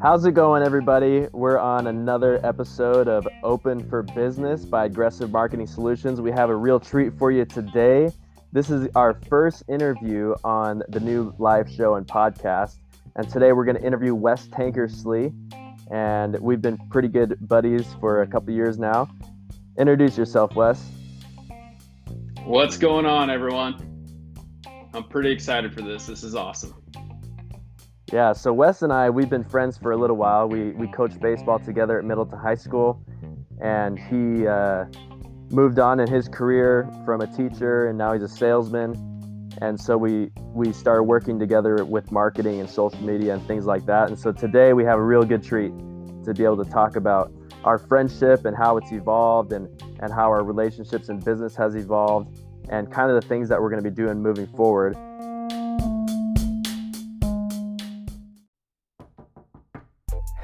How's it going, everybody? We're on another episode of Open for Business by Adgressive Marketing Solutions. We have a real treat for you today. This is our first interview on the new live show and podcast. And today we're going to interview Wes Tankersley. And we've been pretty good buddies for a couple years now. Introduce yourself, Wes. What's going on, everyone? I'm pretty excited for this. This is awesome. Yeah, so Wes and I, we've been friends for a little while. We we coached baseball together at Middleton High School, and he uh, moved on in his career from a teacher, and now he's a salesman. And so we we started working together with marketing and social media and things like that. And so today we have a real good treat to be able to talk about our friendship and how it's evolved, and and how our relationships and business has evolved, and kind of the things that we're going to be doing moving forward.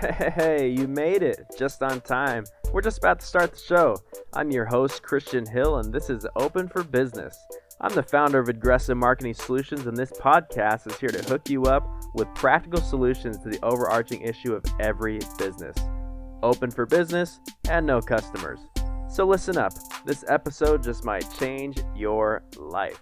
Hey, you made it just on time. We're just about to start the show. I'm your host, Christian Hill, and this is Open for Business. I'm the founder of Adgressive Marketing Solutions, and this podcast is here to hook you up with practical solutions to the overarching issue of every business open for business and no customers. So listen up. This episode just might change your life.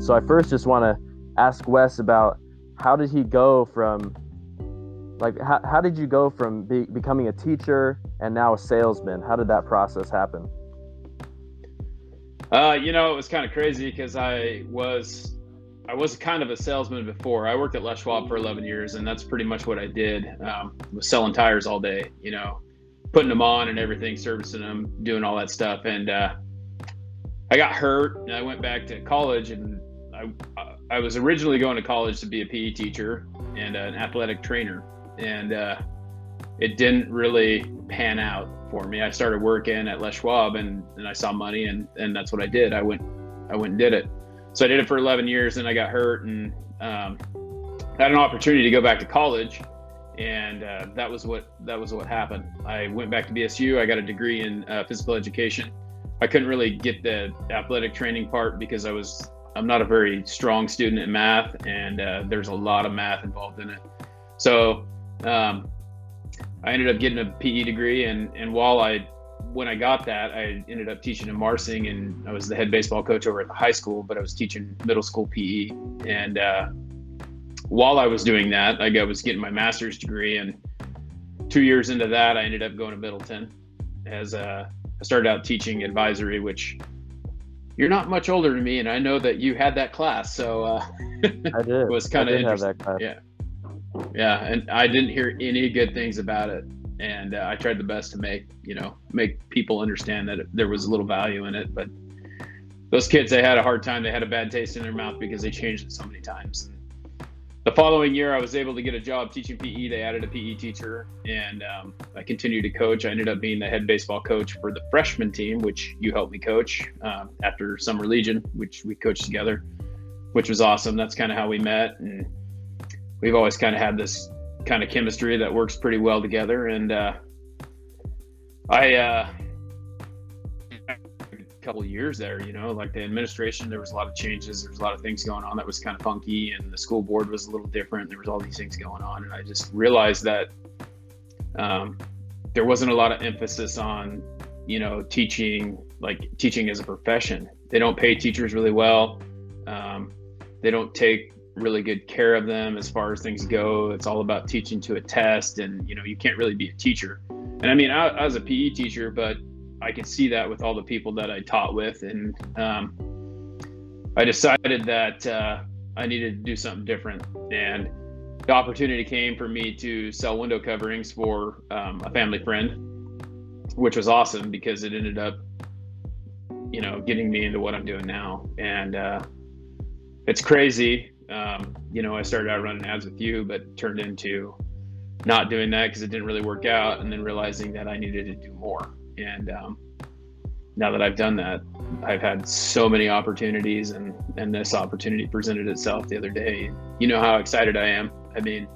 So I first just want to ask Wes about how did he go from like how, how did you go from be, becoming a teacher and now a salesman how did that process happen uh, you know it was kind of crazy because i was i was kind of a salesman before i worked at les schwab for 11 years and that's pretty much what i did um, was selling tires all day you know putting them on and everything servicing them doing all that stuff and uh, i got hurt and i went back to college and I, I was originally going to college to be a PE teacher and an athletic trainer, and uh, it didn't really pan out for me. I started working at Les Schwab, and, and I saw money, and, and that's what I did. I went I went and did it. So I did it for 11 years, and I got hurt, and um, had an opportunity to go back to college, and uh, that was what that was what happened. I went back to BSU. I got a degree in uh, physical education. I couldn't really get the athletic training part because I was I'm not a very strong student in math, and uh, there's a lot of math involved in it. So um, I ended up getting a PE degree, and and while I when I got that, I ended up teaching in Marsing, and I was the head baseball coach over at the high school, but I was teaching middle school PE. And uh, while I was doing that, I was getting my master's degree, and two years into that, I ended up going to Middleton as I started out teaching advisory, which you're not much older than me, and I know that you had that class. So uh, I did. it was kind of interesting. Yeah, yeah, and I didn't hear any good things about it, and uh, I tried the best to make you know make people understand that there was a little value in it. But those kids, they had a hard time. They had a bad taste in their mouth because they changed it so many times the following year, I was able to get a job teaching PE. They added a PE teacher, and um, I continued to coach. I ended up being the head baseball coach for the freshman team, which you helped me coach um, after Summer Legion, which we coached together, which was awesome. That's kind of how we met, and we've always kind of had this kind of chemistry that works pretty well together. And uh, I uh, couple years there, you know, like the administration, there was a lot of changes. There was a lot of things going on that was kind of funky, and the school board was a little different. There was all these things going on, and I just realized that um, there wasn't a lot of emphasis on, you know, teaching, like teaching as a profession. They don't pay teachers really well. Um, they don't take really good care of them as far as things go. It's all about teaching to a test, and you know, you can't really be a teacher. And I mean, I, I was a PE teacher, but I could see that with all the people that I taught with, and um, I decided that uh, I needed to do something different. And the opportunity came for me to sell window coverings for um, a family friend, which was awesome because it ended up, you know, getting me into what I'm doing now. And uh, it's crazy. Um, you know, I started out running ads with you, but turned into not doing that because it didn't really work out, and then realizing that I needed to do more. And um, now that I've done that, I've had so many opportunities, and and this opportunity presented itself the other day. You know how excited I am. I mean,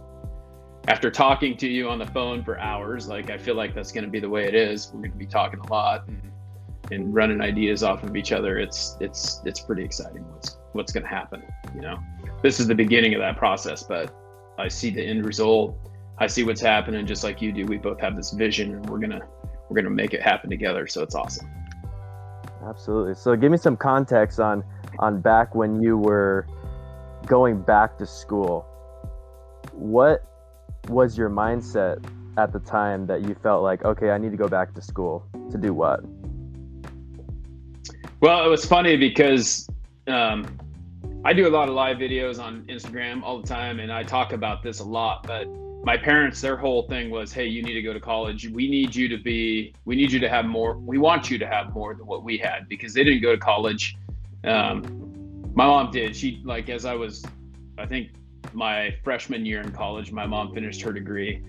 after talking to you on the phone for hours, like I feel like that's going to be the way it is. We're going to be talking a lot, and and running ideas off of each other, it's it's it's pretty exciting. What's what's going to happen? You know, this is the beginning of that process, but I see the end result. I see what's happening, just like you do. We both have this vision, and we're gonna we're gonna make it happen together. So it's awesome. Absolutely. So give me some context on on back when you were going back to school. What was your mindset at the time that you felt like, okay, I need to go back to school to do what? Well, it was funny because um, I do a lot of live videos on Instagram all the time, and I talk about this a lot. But my parents, their whole thing was, "Hey, you need to go to college. We need you to be. We need you to have more. We want you to have more than what we had because they didn't go to college. Um, my mom did. She like as I was, I think my freshman year in college, my mom finished her degree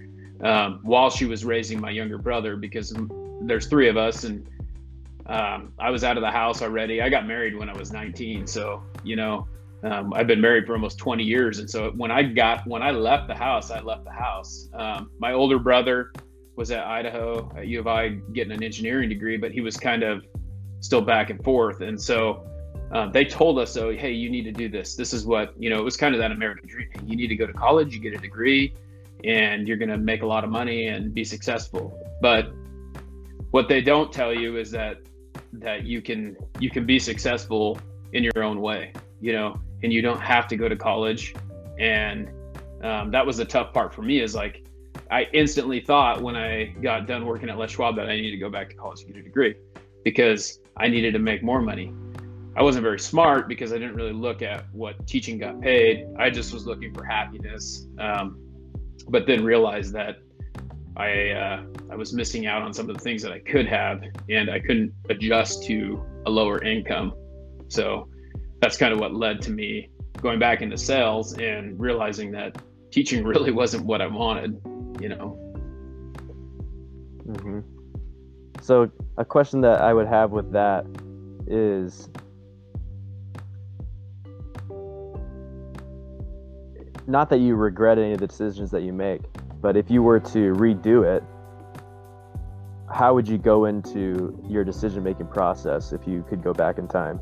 um, while she was raising my younger brother because there's three of us and um, I was out of the house already. I got married when I was 19, so you know um, I've been married for almost 20 years, and so when I got when I left the house, I left the house. Um, my older brother was at Idaho at U of I getting an engineering degree, but he was kind of still back and forth, and so um, they told us, "So hey, you need to do this. This is what you know." It was kind of that American dream. You need to go to college, you get a degree, and you're going to make a lot of money and be successful. But what they don't tell you is that that you can you can be successful in your own way, you know, and you don't have to go to college. And um, that was the tough part for me. Is like I instantly thought when I got done working at Les Schwab that I needed to go back to college to get a degree because I needed to make more money. I wasn't very smart because I didn't really look at what teaching got paid. I just was looking for happiness, um, but then realized that I uh, I was missing out on some of the things that I could have, and I couldn't adjust to a lower income. So that's kind of what led to me going back into sales and realizing that teaching really wasn't what I wanted. You know. Mm-hmm. So a question that I would have with that is not that you regret any of the decisions that you make, but if you were to redo it, how would you go into your decision making process if you could go back in time?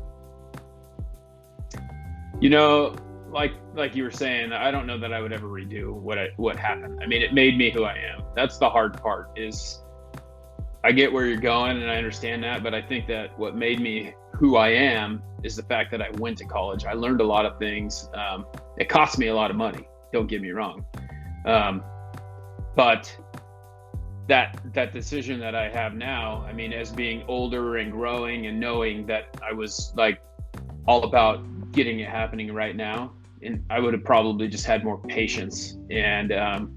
You know, like like you were saying, I don't know that I would ever redo what I, what happened. I mean, it made me who I am. That's the hard part. Is I get where you're going and I understand that, but I think that what made me who I am is the fact that I went to college. I learned a lot of things. Um, it cost me a lot of money. Don't get me wrong. Um, but that that decision that I have now, I mean, as being older and growing and knowing that I was like all about getting it happening right now, and I would have probably just had more patience, and um,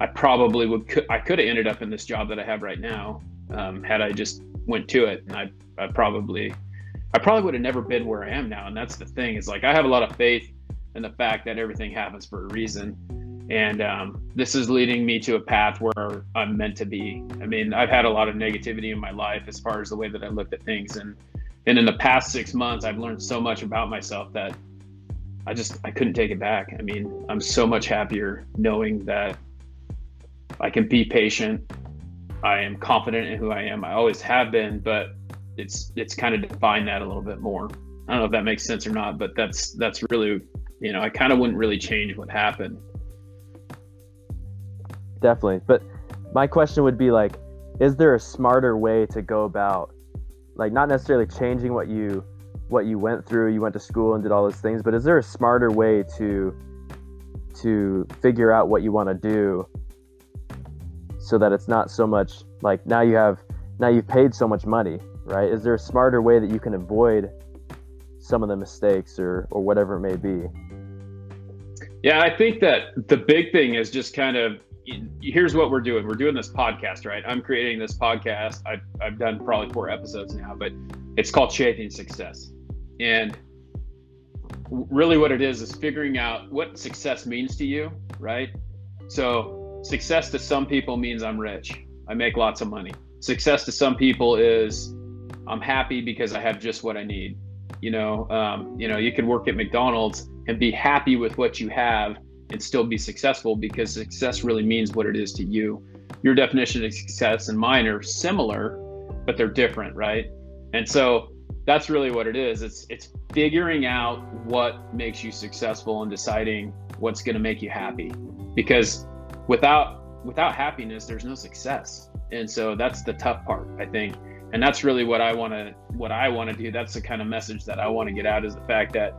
I probably would I could have ended up in this job that I have right now um, had I just went to it, and I I probably I probably would have never been where I am now, and that's the thing is like I have a lot of faith in the fact that everything happens for a reason and um, this is leading me to a path where I'm meant to be. I mean, I've had a lot of negativity in my life as far as the way that I looked at things, and and in the past six months, I've learned so much about myself that I just I couldn't take it back. I mean, I'm so much happier knowing that I can be patient. I am confident in who I am. I always have been, but it's it's kind of defined that a little bit more. I don't know if that makes sense or not, but that's that's really you know I kind of wouldn't really change what happened definitely. But my question would be like, is there a smarter way to go about, like, not necessarily changing what you what you went through? You went to school and did all those things, but is there a smarter way to to figure out what you want to do so that it's not so much like now you have now you've paid so much money, right? Is there a smarter way that you can avoid some of the mistakes or or whatever it may be? Yeah, I think that the big thing is just kind of here's what we're doing. We're doing this podcast, right? I'm creating this podcast. I've, I've done probably four episodes now, but it's called Shaping Success. And really what it is is figuring out what success means to you, right? So success to some people means I'm rich. I make lots of money. Success to some people is I'm happy because I have just what I need. You know, um, you know, you can work at McDonald's and be happy with what you have and still be successful because success really means what it is to you. Your definition of success and mine are similar, but they're different, right? And so that's really what it is. It's it's figuring out what makes you successful and deciding what's going to make you happy. Because without without happiness, there's no success. And so that's the tough part, I think. And that's really what I want to what I want to do. That's the kind of message that I want to get out is the fact that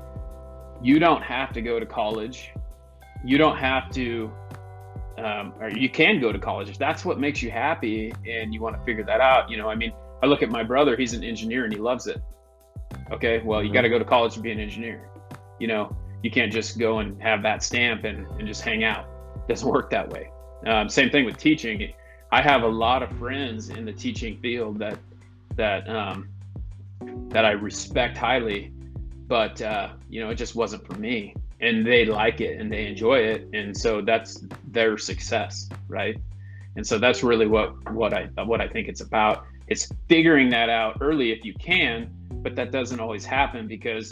you don't have to go to college. You don't have to um, or you can go to college if that's what makes you happy and you want to figure that out. You know, I mean, I look at my brother, he's an engineer and he loves it. Okay, well, you mm-hmm. got to go to college to be an engineer. You know, you can't just go and have that stamp and, and just hang out. It doesn't work that way. Um, same thing with teaching. I have a lot of friends in the teaching field that that um, that I respect highly, but uh, you know, it just wasn't for me. And they like it and they enjoy it, and so that's their success, right? And so that's really what what I what I think it's about. It's figuring that out early if you can, but that doesn't always happen because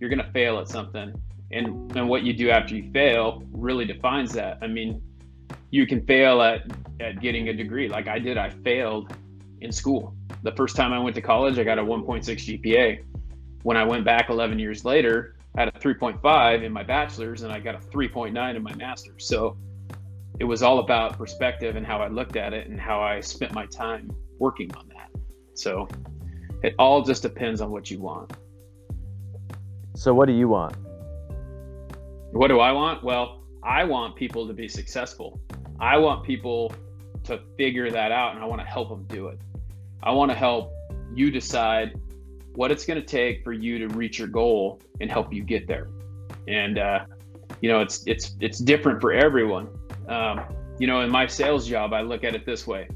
you're going to fail at something. And and what you do after you fail really defines that. I mean you can fail at at getting a degree. Like i did i failed in school. The first time i went to college i got a 1.6 gpa when i went back 11 years later i had a 3.5 in my bachelor's and i got a 3.9 in my master's so it was all about perspective and how i looked at it and how i spent my time working on that so it all just depends on what you want. So, what do you want? What do I want? Well, I want people to be successful. I want people to figure that out and I want to help them do it. I want to help you decide what it's going to take for you to reach your goal and help you get there. And, uh, you know, it's, it's, it's different for everyone. Um, you know, in my sales job, I look at it this way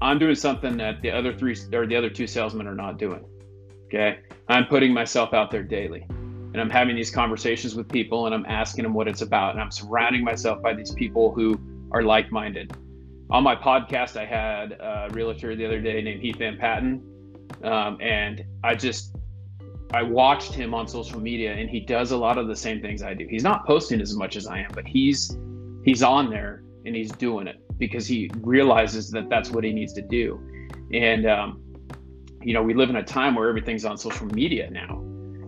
I'm doing something that the other three or the other two salesmen are not doing. Okay. I'm putting myself out there daily and I'm having these conversations with people and I'm asking them what it's about. And I'm surrounding myself by these people who are like minded. On my podcast, I had a realtor the other day named Heath Van Patten. Um, and I just, I watched him on social media and he does a lot of the same things I do. He's not posting as much as I am, but he's, he's on there and he's doing it because he realizes that that's what he needs to do. And, um, you know, we live in a time where everything's on social media now,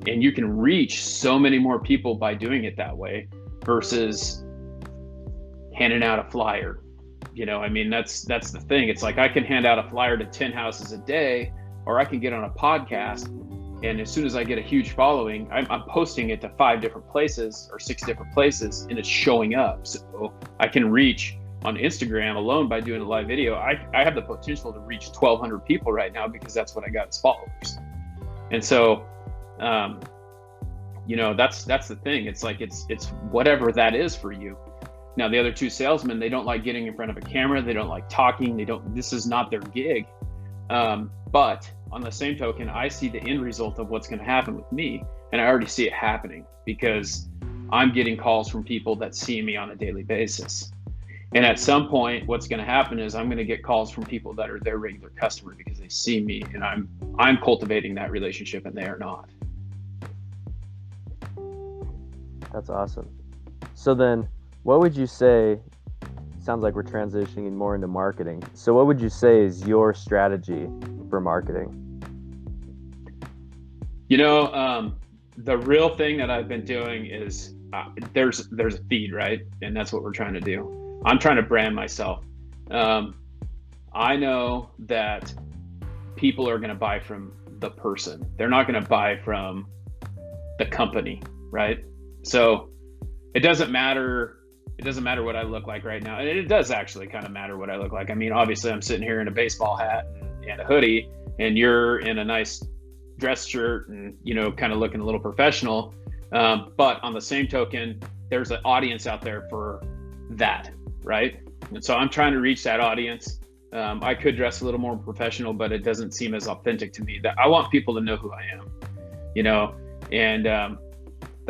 and you can reach so many more people by doing it that way versus handing out a flyer. You know, I mean, that's that's the thing. It's like I can hand out a flyer to 10 houses a day, or I can get on a podcast and as soon as I get a huge following, I'm, I'm, posting it to five different places or six different places, and it's showing up. So I can reach on Instagram alone by doing a live video, I, I have the potential to reach 1,200 people right now because that's what I got as followers. And so, um, you know, that's that's the thing. It's like it's it's whatever that is for you. Now the other two salesmen, they don't like getting in front of a camera. They don't like talking. They don't. This is not their gig. Um, but on the same token, I see the end result of what's going to happen with me, and I already see it happening because I'm getting calls from people that see me on a daily basis. And at some point, what's going to happen is I'm going to get calls from people that are their regular customer because they see me and I'm I'm cultivating that relationship and they are not. That's awesome. So then, what would you say? Sounds like we're transitioning more into marketing. So, what would you say is your strategy for marketing? You know, um, the real thing that I've been doing is uh, there's there's a feed, right? And that's what we're trying to do I'm trying to brand myself. Um, I know that people are going to buy from the person. They're not going to buy from the company, right? So it doesn't matter. It doesn't matter what I look like right now. And it does actually kind of matter what I look like. I mean, obviously, I'm sitting here in a baseball hat and a hoodie, and you're in a nice dress shirt and, you know, kind of looking a little professional. Um, but on the same token, there's an audience out there for that right? And so I'm trying to reach that audience. Um, I could dress a little more professional, but it doesn't seem as authentic to me. That I want people to know who I am, you know, and um,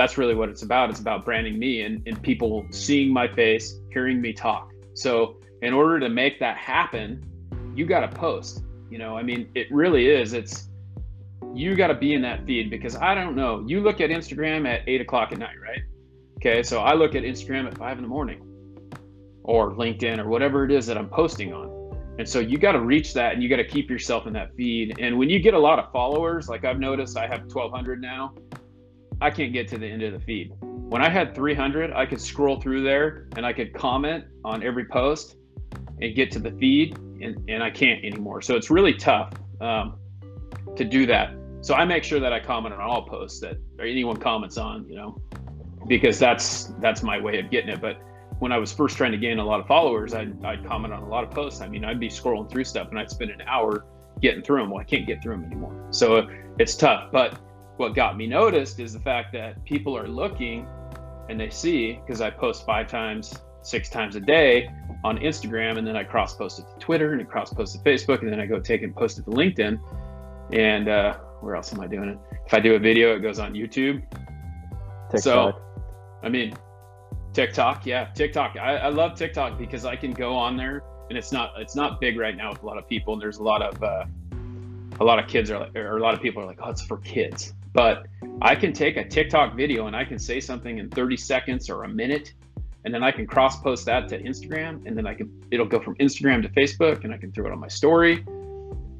that's really what it's about. It's about branding me and, and people seeing my face, hearing me talk. So in order to make that happen, you got to post. You know, I mean, it really is. It's you got to be in that feed because I don't know. You look at Instagram at eight o'clock at night, right? Okay, so I look at Instagram at five in the morning or LinkedIn or whatever it is that I'm posting on. And so you got to reach that and you got to keep yourself in that feed. And when you get a lot of followers, like I've noticed, I have 1,200 now, I can't get to the end of the feed. When I had 300, I could scroll through there and I could comment on every post and get to the feed, and, and I can't anymore. So it's really tough um, to do that. So I make sure that I comment on all posts that anyone comments on, you know, because that's that's my way of getting it. But when I was first trying to gain a lot of followers, I'd, I'd comment on a lot of posts. I mean, I'd be scrolling through stuff and I'd spend an hour getting through them. Well, I can't get through them anymore. So it's tough. But what got me noticed is the fact that people are looking and they see because I post five times, six times a day on Instagram, and then I cross post it to Twitter and I cross post to Facebook, and then I go take and post it to LinkedIn. And uh, where else am I doing it? If I do a video, it goes on YouTube. TikTok. So, I mean, TikTok, yeah, TikTok. I, I love TikTok because I can go on there, and it's not it's not big right now with a lot of people. And there's a lot of uh, a lot of kids are like, or a lot of people are like, oh, it's for kids. But I can take a TikTok video and I can say something in 30 seconds or a minute, and then I can cross post that to Instagram, and then I can it'll go from Instagram to Facebook, and I can throw it on my story,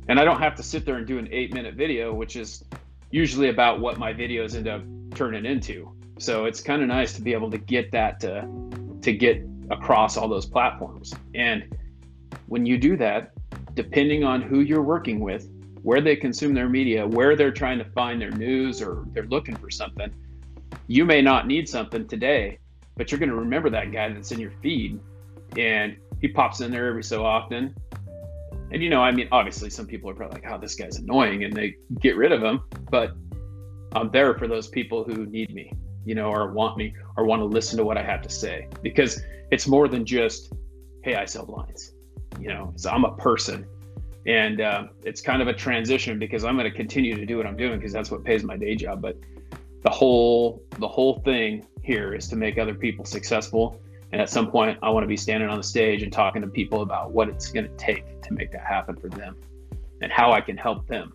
and I don't have to sit there and do an eight minute video, which is usually about what my videos end up turning into. So it's kind of nice to be able to get that to to get across all those platforms. And when you do that, depending on who you're working with, where they consume their media, where they're trying to find their news or they're looking for something, you may not need something today, but you're going to remember that guy that's in your feed and he pops in there every so often. And you know, I mean, obviously some people are probably like, "Oh, this guy's annoying," and they get rid of him. But I'm there for those people who need me you know, or want me or want to listen to what I have to say because it's more than just, hey, I sell blinds. You know, so I'm a person, and uh, it's kind of a transition because I'm going to continue to do what I'm doing because that's what pays my day job. But the whole the whole thing here is to make other people successful. And at some point, I want to be standing on the stage and talking to people about what it's going to take to make that happen for them and how I can help them.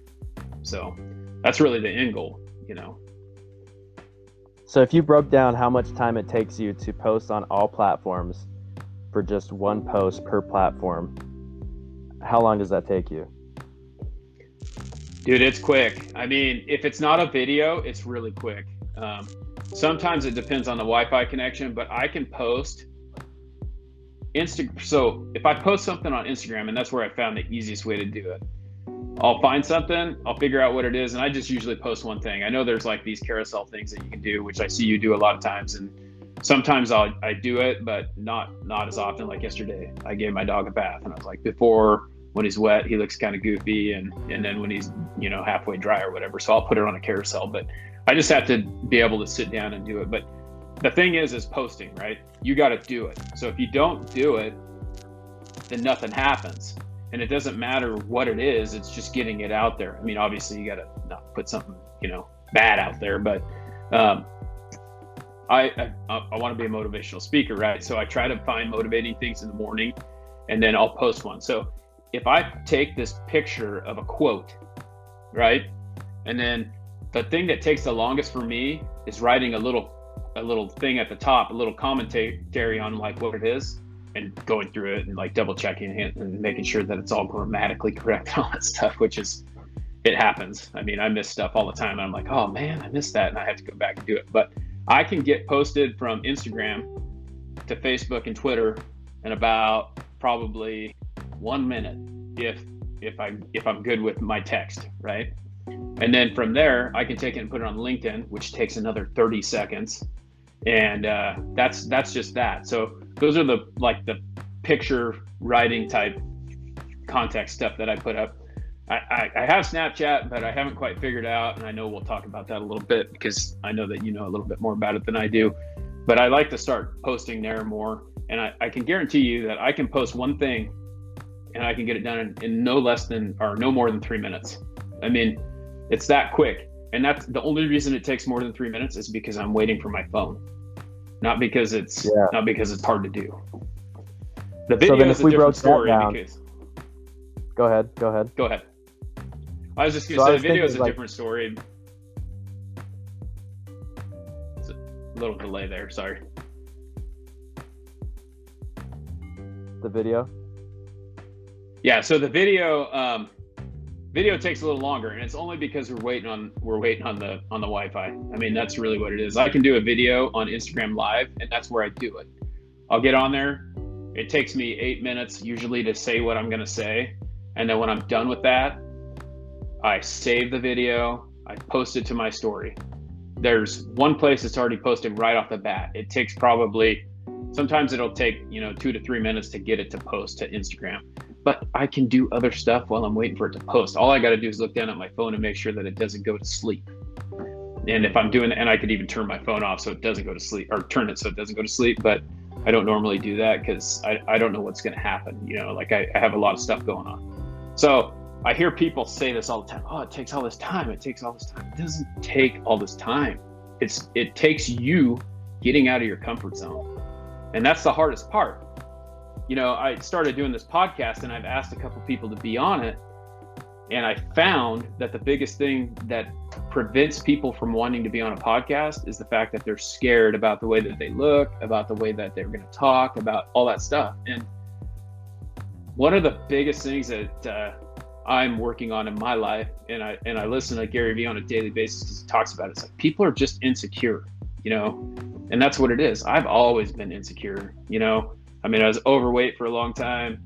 So that's really the end goal, you know. So if you broke down how much time it takes you to post on all platforms for just one post per platform, how long does that take you? Dude, it's quick. I mean, if it's not a video, it's really quick. Um, sometimes it depends on the Wi-Fi connection, but I can post Insta. So if I post something on Instagram, and that's where I found the easiest way to do it. I'll find something, I'll figure out what it is, and I just usually post one thing. I know there's like these carousel things that you can do, which I see you do a lot of times, and sometimes I'll I do it, but not not as often. Like yesterday, I gave my dog a bath, and I was like, before when he's wet, he looks kind of goofy, and and then when he's you know halfway dry or whatever, so I'll put it on a carousel. But I just have to be able to sit down and do it. But the thing is, is posting, right? You got to do it. So if you don't do it, then nothing happens and it doesn't matter what it is it's just getting it out there i mean obviously you got to not put something you know bad out there but um, I, I, I want to be a motivational speaker right so i try to find motivating things in the morning and then i'll post one so if i take this picture of a quote right and then the thing that takes the longest for me is writing a little a little thing at the top a little commentary on like what it is and going through it and like double checking it and making sure that it's all grammatically correct and all that stuff, which is it happens. I mean, I miss stuff all the time. And I'm like, oh man, I missed that, and I have to go back and do it. But I can get posted from Instagram to Facebook and Twitter in about probably one minute if if I if I'm good with my text, right? And then from there, I can take it and put it on LinkedIn, which takes another 30 seconds, and uh, that's that's just that. So those are the like the picture writing type context stuff that I put up. I, I, I, have Snapchat, but I haven't quite figured out, and I know we'll talk about that a little bit because I know that you know a little bit more about it than I do. But I like to start posting there more, and I, I can guarantee you that I can post one thing, and I can get it done in, in no less than or no more than three minutes. I mean, it's that quick, and that's the only reason it takes more than three minutes is because I'm waiting for my phone not because it's yeah. not because it's hard to do. The video so is a different story down, because. Go ahead. Go ahead. Go ahead. I was just going to so say the video is a like, different story. It's a little delay there. Sorry. The video. Yeah. So the video, um, video takes a little longer, and it's only because we're waiting on we're waiting on the on the Wi-Fi. I mean, that's really what it is. I can do a video on Instagram Live, and that's where I do it. I'll get on there. It takes me eight minutes usually to say what I'm gonna say, and then when I'm done with that, I save the video. I post it to my story. There's one place that's already posted right off the bat. It takes probably sometimes it'll take you know two to three minutes to get it to post to Instagram but I can do other stuff while I'm waiting for it to post. All I got to do is look down at my phone and make sure that it doesn't go to sleep. And if I'm doing, and I could even turn my phone off so it doesn't go to sleep, or turn it so it doesn't go to sleep. But I don't normally do that because I, I don't know what's going to happen. You know, like I, I have a lot of stuff going on. So I hear people say this all the time. Oh, it takes all this time. It takes all this time. It doesn't take all this time. It's it takes you getting out of your comfort zone, and that's the hardest part you know, I started doing this podcast and I've asked a couple people to be on it. And I found that the biggest thing that prevents people from wanting to be on a podcast is the fact that they're scared about the way that they look, about the way that they're going to talk, about all that stuff. And one of the biggest things that uh, I'm working on in my life, and I and I listen to Gary Vee on a daily basis because he talks about it. It's like people are just insecure, you know, and that's what it is. I've always been insecure, you know. I mean, I was overweight for a long time.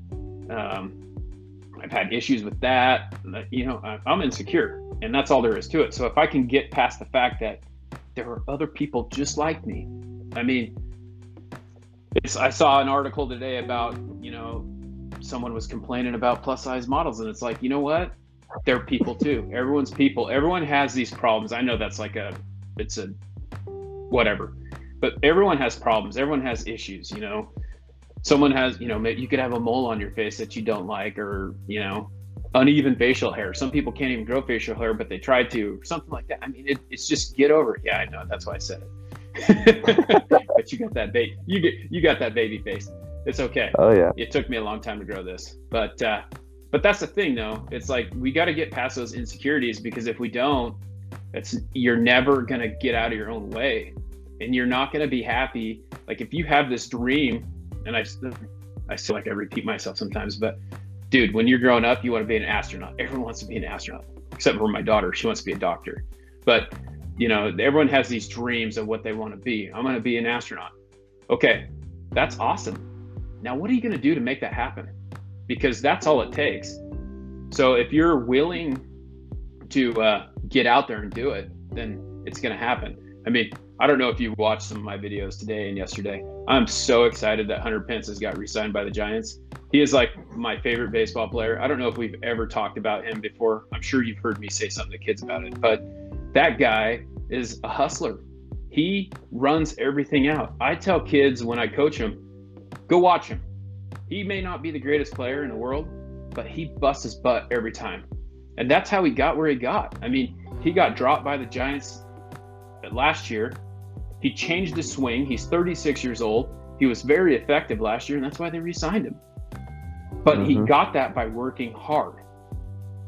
Um, I've had issues with that. You know, I'm insecure, and that's all there is to it. So if I can get past the fact that there are other people just like me, I mean, it's. I saw an article today about you know, someone was complaining about plus size models, and it's like, you know what? They're people too. Everyone's people. Everyone has these problems. I know that's like a, it's a, whatever, but everyone has problems. Everyone has issues. You know someone has you know you could have a mole on your face that you don't like or you know uneven facial hair. Some people can't even grow facial hair but they try to something like that. I mean it, it's just get over it. Yeah i know. That's why i said it. But you got that baby you get you got that baby face. It's okay. Oh yeah. It took me a long time to grow this. But uh but that's the thing though. It's like we got to get past those insecurities because if we don't it's you're never going to get out of your own way. And you're not going to be happy. Like if you have this dream and I, I feel like I repeat myself sometimes, but dude, when you're growing up, you want to be an astronaut. Everyone wants to be an astronaut, except for my daughter. She wants to be a doctor. But, you know, everyone has these dreams of what they want to be. I'm going to be an astronaut. Okay, that's awesome. Now, what are you going to do to make that happen? Because that's all it takes. So if you're willing to uh, get out there and do it, then it's going to happen. I mean, I don't know if you watched some of my videos today and yesterday. I'm so excited that Hunter Pence has got re-signed by the Giants. He is like my favorite baseball player. I don't know if we've ever talked about him before. I'm sure you've heard me say something to kids about it, but that guy is a hustler. He runs everything out. I tell kids when I coach him, go watch him. He may not be the greatest player in the world, but he busts his butt every time. And that's how he got where he got. I mean, he got dropped by the Giants last year he changed his swing. He's 36 years old. He was very effective last year, and that's why they re signed him. But mm-hmm. he got that by working hard.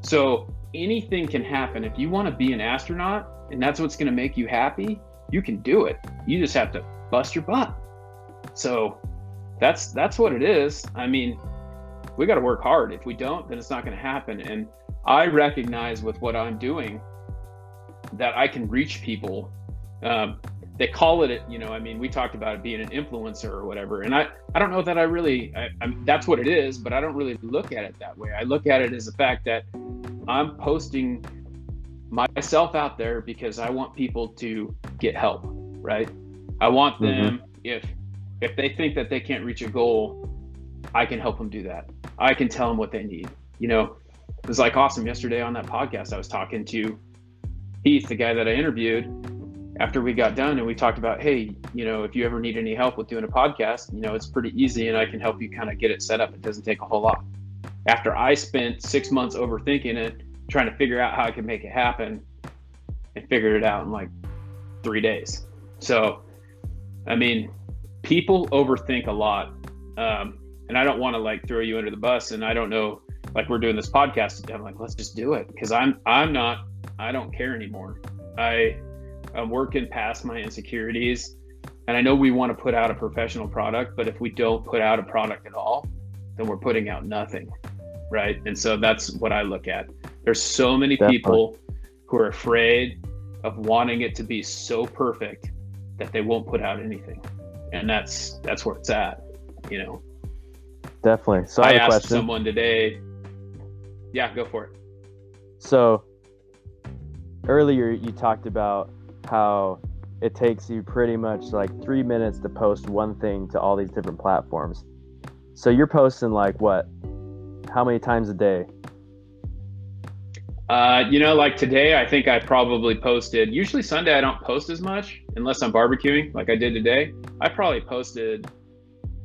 So anything can happen. If you want to be an astronaut and that's what's going to make you happy, you can do it. You just have to bust your butt. So that's that's what it is. I mean, we got to work hard. If we don't, then it's not going to happen. And I recognize with what I'm doing that I can reach people um, they call it you know i mean we talked about it being an influencer or whatever. And i i don't know that i really I, I'm, that's what it is but i don't really look at it that way. I look at it as the fact that i'm posting myself out there because i want people to get help right? I want mm-hmm. them mm-hmm. if if they think that they can't reach a goal i can help them do that. I can tell them what they need. You know it was like awesome yesterday on that podcast i was talking to. Heath the guy that i interviewed after we got done and we talked about, hey, you know, if you ever need any help with doing a podcast, you know, it's pretty easy and I can help you kind of get it set up. It doesn't take a whole lot. After I spent six months overthinking it, trying to figure out how I could make it happen, and figured it out in like three days. So, I mean, people overthink a lot. Um, and I don't want to like throw you under the bus. And I don't know, like we're doing this podcast. I'm like, let's just do it because I'm I'm not I don't care anymore. I I'm working past my insecurities. And I know we want to put out a professional product, but if we don't put out a product at all, then we're putting out nothing. right? And so that's what I look at. There's so many Definitely. people who are afraid of wanting it to be so perfect that they won't put out anything. And that's that's where it's at, you know. Definitely. So I, I asked question. someone today. Yeah, go for it. So earlier you talked about how it takes you pretty much like three minutes to post one thing to all these different platforms. So you're posting like what? How many times a day? Uh, you know, like today, I think I probably posted. Usually Sunday, I don't post as much unless I'm barbecuing, like I did today. I probably posted.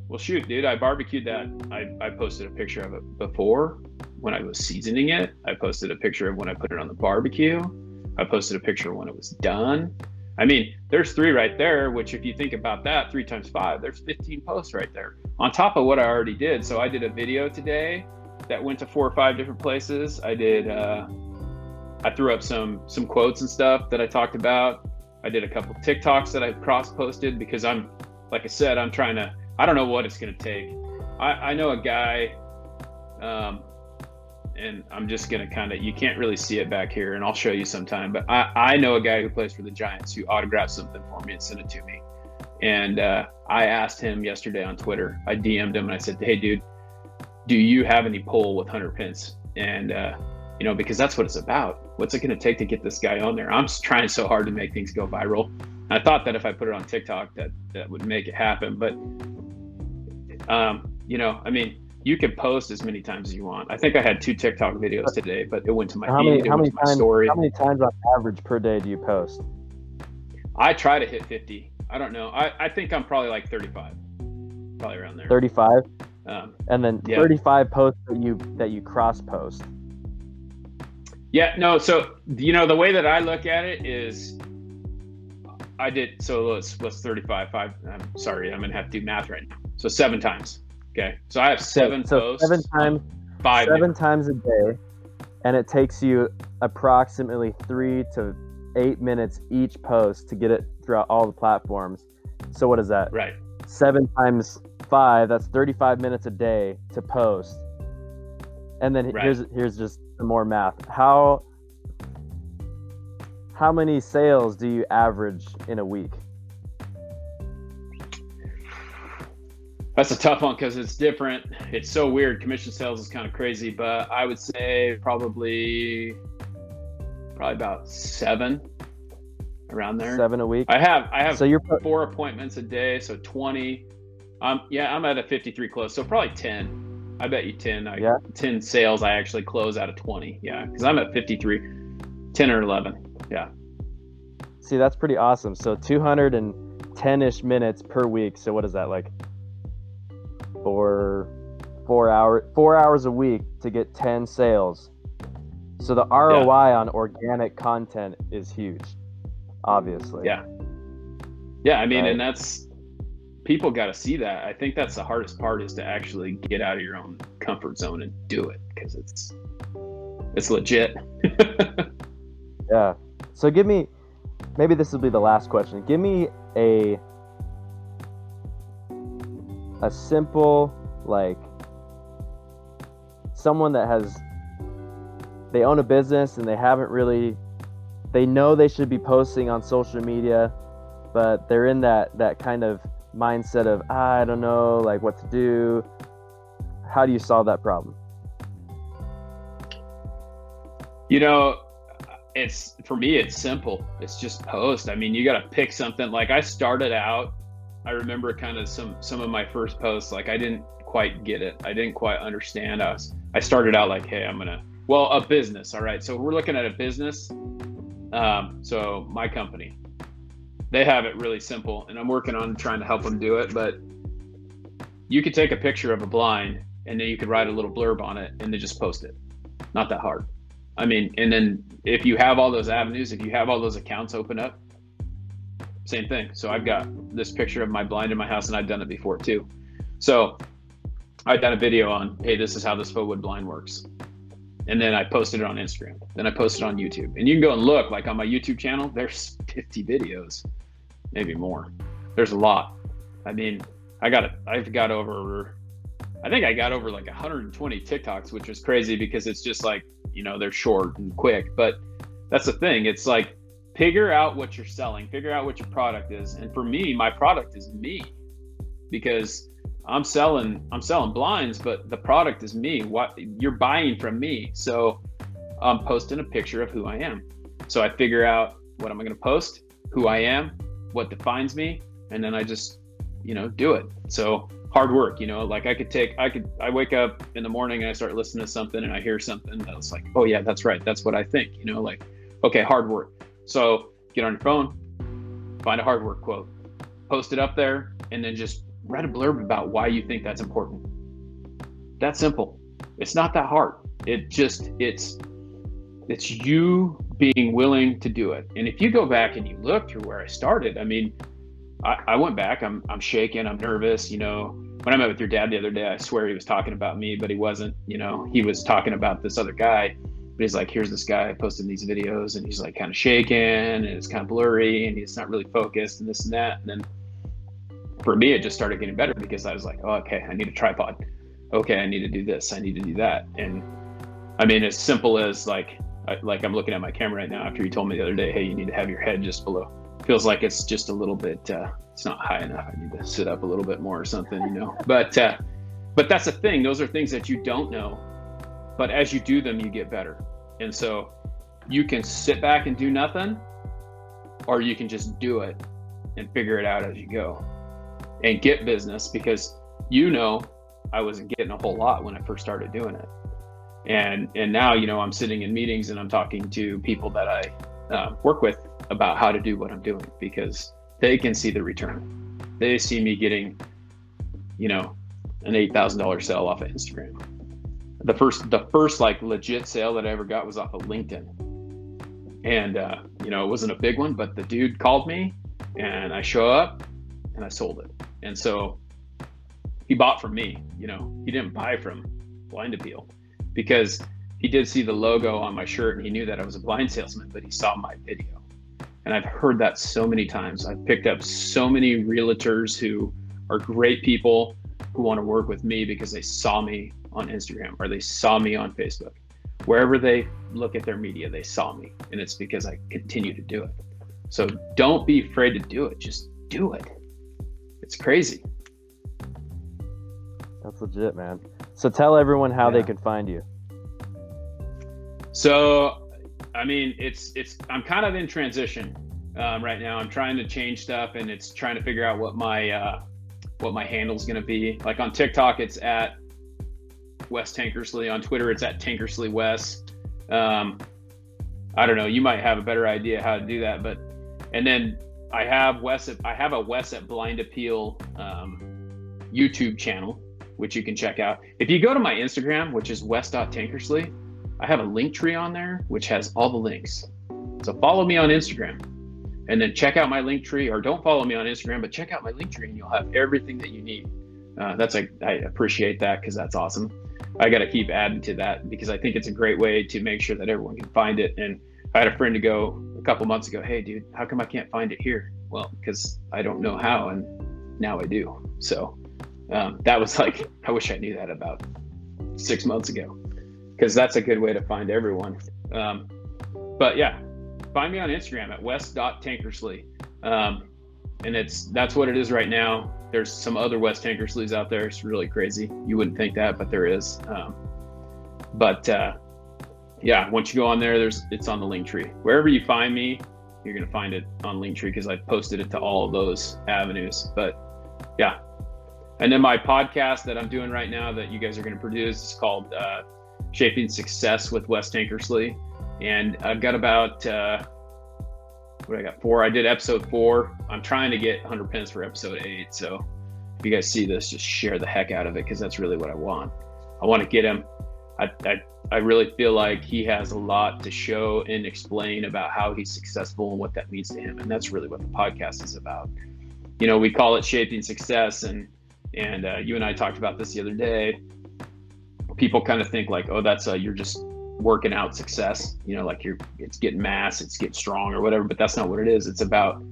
Well, shoot, dude, I barbecued that. I, I posted a picture of it before when I was seasoning it. I posted a picture of when I put it on the barbecue. I posted a picture when it was done. I mean, there's three right there, which if you think about that, three times five, there's 15 posts right there on top of what I already did. So I did a video today that went to four or five different places. I did, uh, I threw up some some quotes and stuff that I talked about. I did a couple TikToks that I cross posted because I'm, like I said, I'm trying to. I don't know what it's gonna take. I, I know a guy, um, and I'm just gonna kind of. You can't really see it back here, and I'll show you sometime. But I I know a guy who plays for the Giants who autographed something for me and sent it to me. And uh, I asked him yesterday on Twitter. I DM'd him and I said, "Hey, dude, do you have any pull with Hunter Pence?" And uh, you know, because that's what it's about. What's it to take to get this guy on there? I'm trying so hard to make things go viral. I thought that if I put it on TikTok, that that would make it happen. But, um, you know, I mean, you can post as many times as you want. I think I had two TikTok videos today, but it went to my How feed, many how many times story. how many times on average per day do you post? I try to hit 50. I don't know. I, I think I'm probably like 35, probably around there. 35 Um, and then Yeah. 35 posts that you that you cross post. Yeah, no. So you know the way that I look at it is, I did. So let's let's thirty five. Five. I'm sorry, I'm gonna have to do math right now. So seven times. Okay. So I have seven so posts. seven times Five. seven times a day and it takes you approximately 3 to 8 minutes each post to get it throughout all the platforms. So what is that? Right. 7 times 5, that's 35 minutes a day to post. And then Right. here's here's just some more math. How how many sales do you average in a week? That's a tough one because it's different. It's so weird. Commission sales is kind of crazy, but I would say probably probably about seven around there. 7 a week. I have I have So you're four appointments a day, so 20. Um, yeah, I'm at a 53 close, so probably 10. I bet you 10. I, Yeah. 10 sales I actually close out of 20. Yeah, because I'm at 53, 10 or 11. Yeah. See, that's pretty awesome. So 210-ish minutes per week. So what is that like? Four, four hour, four hours a week to get 10 sales. So the ROI on organic content is huge, obviously. Yeah. Yeah, I mean, Right. and that's people got to see that. I think that's the hardest part is to actually get out of your own comfort zone and do it because it's it's legit. Yeah. So give me, maybe this will be the last question. Give me a a simple like someone that has they own a business and they haven't really they know they should be posting on social media but they're in that that kind of mindset of ah, I don't know like what to do. How do you solve that problem? You know, it's for me, it's simple. It's just post. I mean, you got to pick something. Like I started out, I remember kind of some some of my first posts. Like I didn't quite get it. I didn't quite understand us. I started out like, hey, I'm gonna well a business. All right, so we're looking at a business. Um, so my company, they have it really simple, and I'm working on trying to help them do it. But you could take a picture of a blind, and then you could write a little blurb on it, and then just post it. Not that hard. I mean, and then if you have all those avenues, if you have all those accounts open up, same thing. So I've got mm-hmm. this picture of my blind in my house, and I've done it before too. So I've done a video on, hey, this is how this faux wood blind works. And then I posted it on Instagram. Then I posted it on YouTube. And you can go and look, like on my YouTube channel, there's 50 videos, maybe more. There's a lot. I mean, I got it. I've got over I think I got over like 120 TikToks, which is crazy because it's just like, you know, they're short and quick. But that's the thing. It's like figure out what you're selling, figure out what your product is. And for me, my product is me because I'm selling I'm selling blinds, but the product is me. What you're buying from me. So I'm posting a picture of who I am. So I figure out what am I going to post, who I am, what defines me, and then I just, you know, do it. So hard work, you know, like I could take, I could, I wake up in the morning and I start listening to something and I hear something that's like, oh yeah, that's right. That's what I think, you know, like, okay, hard work. So get on your phone, find a hard work quote, post it up there, and then just write a blurb about why you think that's important. That's simple. It's not that hard. It just, it's, it's you being willing to do it. And if you go back and you look through where I started, I mean, I, I went back, I'm, I'm shaking, I'm nervous, you know, when I met with your dad the other day, I swear he was talking about me, but he wasn't, you know, he was talking about this other guy, but he's like, here's this guy posting these videos and he's like kind of shaking and it's kind of blurry and he's not really focused and this and that. And then for me, it just started getting better because I was like, oh, okay, I need a tripod. Okay, I need to do this. I need to do that. And I mean, as simple as like, like I'm looking at my camera right now after you told me the other day, hey, you need to have your head just below. Feels like it's just a little bit, uh, it's not high enough. I need to sit up a little bit more or something, you know. But, uh, but that's the thing. Those are things that you don't know, but as you do them, you get better. And so you can sit back and do nothing, or you can just do it and figure it out as you go and get business because you know I wasn't getting a whole lot when I first started doing it. And and now you know I'm sitting in meetings and I'm talking to people that I uh, work with about how to do what I'm doing because they can see the return. They see me getting, you know, an eight thousand dollar sale off of Instagram. The first the first like legit sale that I ever got was off of LinkedIn. And uh, you know, it wasn't a big one, but the dude called me and I show up and I sold it. And so he bought from me, you know, he didn't buy from Blind Appeal because he did see the logo on my shirt and he knew that I was a blind salesman, but he saw my video. And I've heard that so many times. I've picked up so many realtors who are great people who want to work with me because they saw me on Instagram or they saw me on Facebook. Wherever they look at their media, they saw me. And it's because I continue to do it. So don't be afraid to do it. Just do it. It's crazy. That's legit, man. So tell everyone how yeah. they can find you. So, I mean, it's it's I'm kind of in transition um, right now. I'm trying to change stuff, and it's trying to figure out what my uh, what my handle's going to be. Like on TikTok, it's at Wes Tankersley. On Twitter, it's at Tankersley Wes. Um, I don't know. You might have a better idea how to do that, but and then I have Wes. At, I have a Wes at Blind Appeal um, YouTube channel, which you can check out. If you go to my Instagram, which is Wes.Tankersley, I have a link tree on there which has all the links. So follow me on Instagram, and then check out my link tree, or don't follow me on Instagram, but check out my link tree, and you'll have everything that you need. Uh, that's I appreciate that because that's awesome. I got to keep adding to that because I think it's a great way to make sure that everyone can find it. And I had a friend to go a couple months ago, hey, dude, how come I can't find it here? Well, because I don't know how, and now I do. So um, that was like, I wish I knew that about six months ago, because that's a good way to find everyone. Um, but yeah, find me on Instagram at wes.tankersley. Um, and it's that's what it is right now. There's some other Wes Tankersleys out there. It's really crazy. You wouldn't think that, but there is. Um, but uh, yeah, once you go on there, there's it's on the link tree. Wherever you find me, you're gonna find it on Linktree because I've posted it to all of those avenues. But yeah, and then my podcast that I'm doing right now that you guys are gonna produce is called uh, Shaping Success with Wes Tankersley, and I've got about uh, what I got four. I did episode four. I'm trying to get 100 pins for episode eight. So if you guys see this, just share the heck out of it because that's really what I want. I want to get him. I, I I really feel like he has a lot to show and explain about how he's successful and what that means to him. And that's really what the podcast is about. You know, we call it shaping success, and and uh, you and I talked about this the other day. People kind of think like, oh, that's a, you're just working out success. You know, like you're it's getting mass, it's getting strong or whatever. But that's not what it is. It's about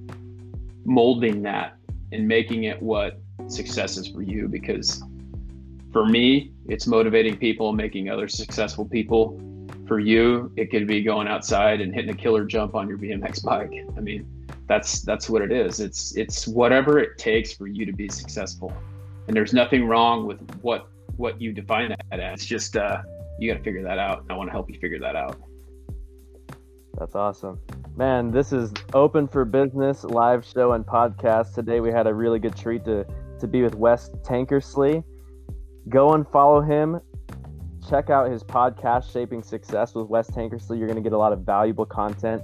molding that and making it what success is for you because for me, it's motivating people, making other successful people. For you, it could be going outside and hitting a killer jump on your BMX bike. I mean, that's that's what it is. It's it's whatever it takes for you to be successful. And there's nothing wrong with what what you define that as. It's just uh, you got to figure that out. I want to help you figure that out. That's awesome. Man, this is Open for Business live show and podcast. Today we had a really good treat to, to be with Wes Tankersley. Go and follow him. Check out his podcast, Shaping Success with Wes Tankersley. You're going to get a lot of valuable content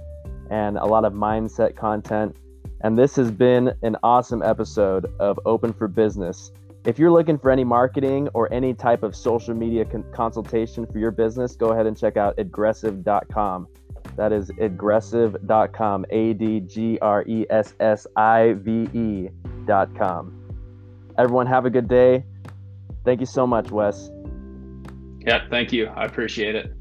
and a lot of mindset content. And this has been an awesome episode of Open for Business. If you're looking for any marketing or any type of social media con- consultation for your business, go ahead and check out adgressive.com. That is adgressive.com, A D G R E S S I V E.com. Everyone, have a good day. Thank you so much, Wes. Yeah, thank you. I appreciate it.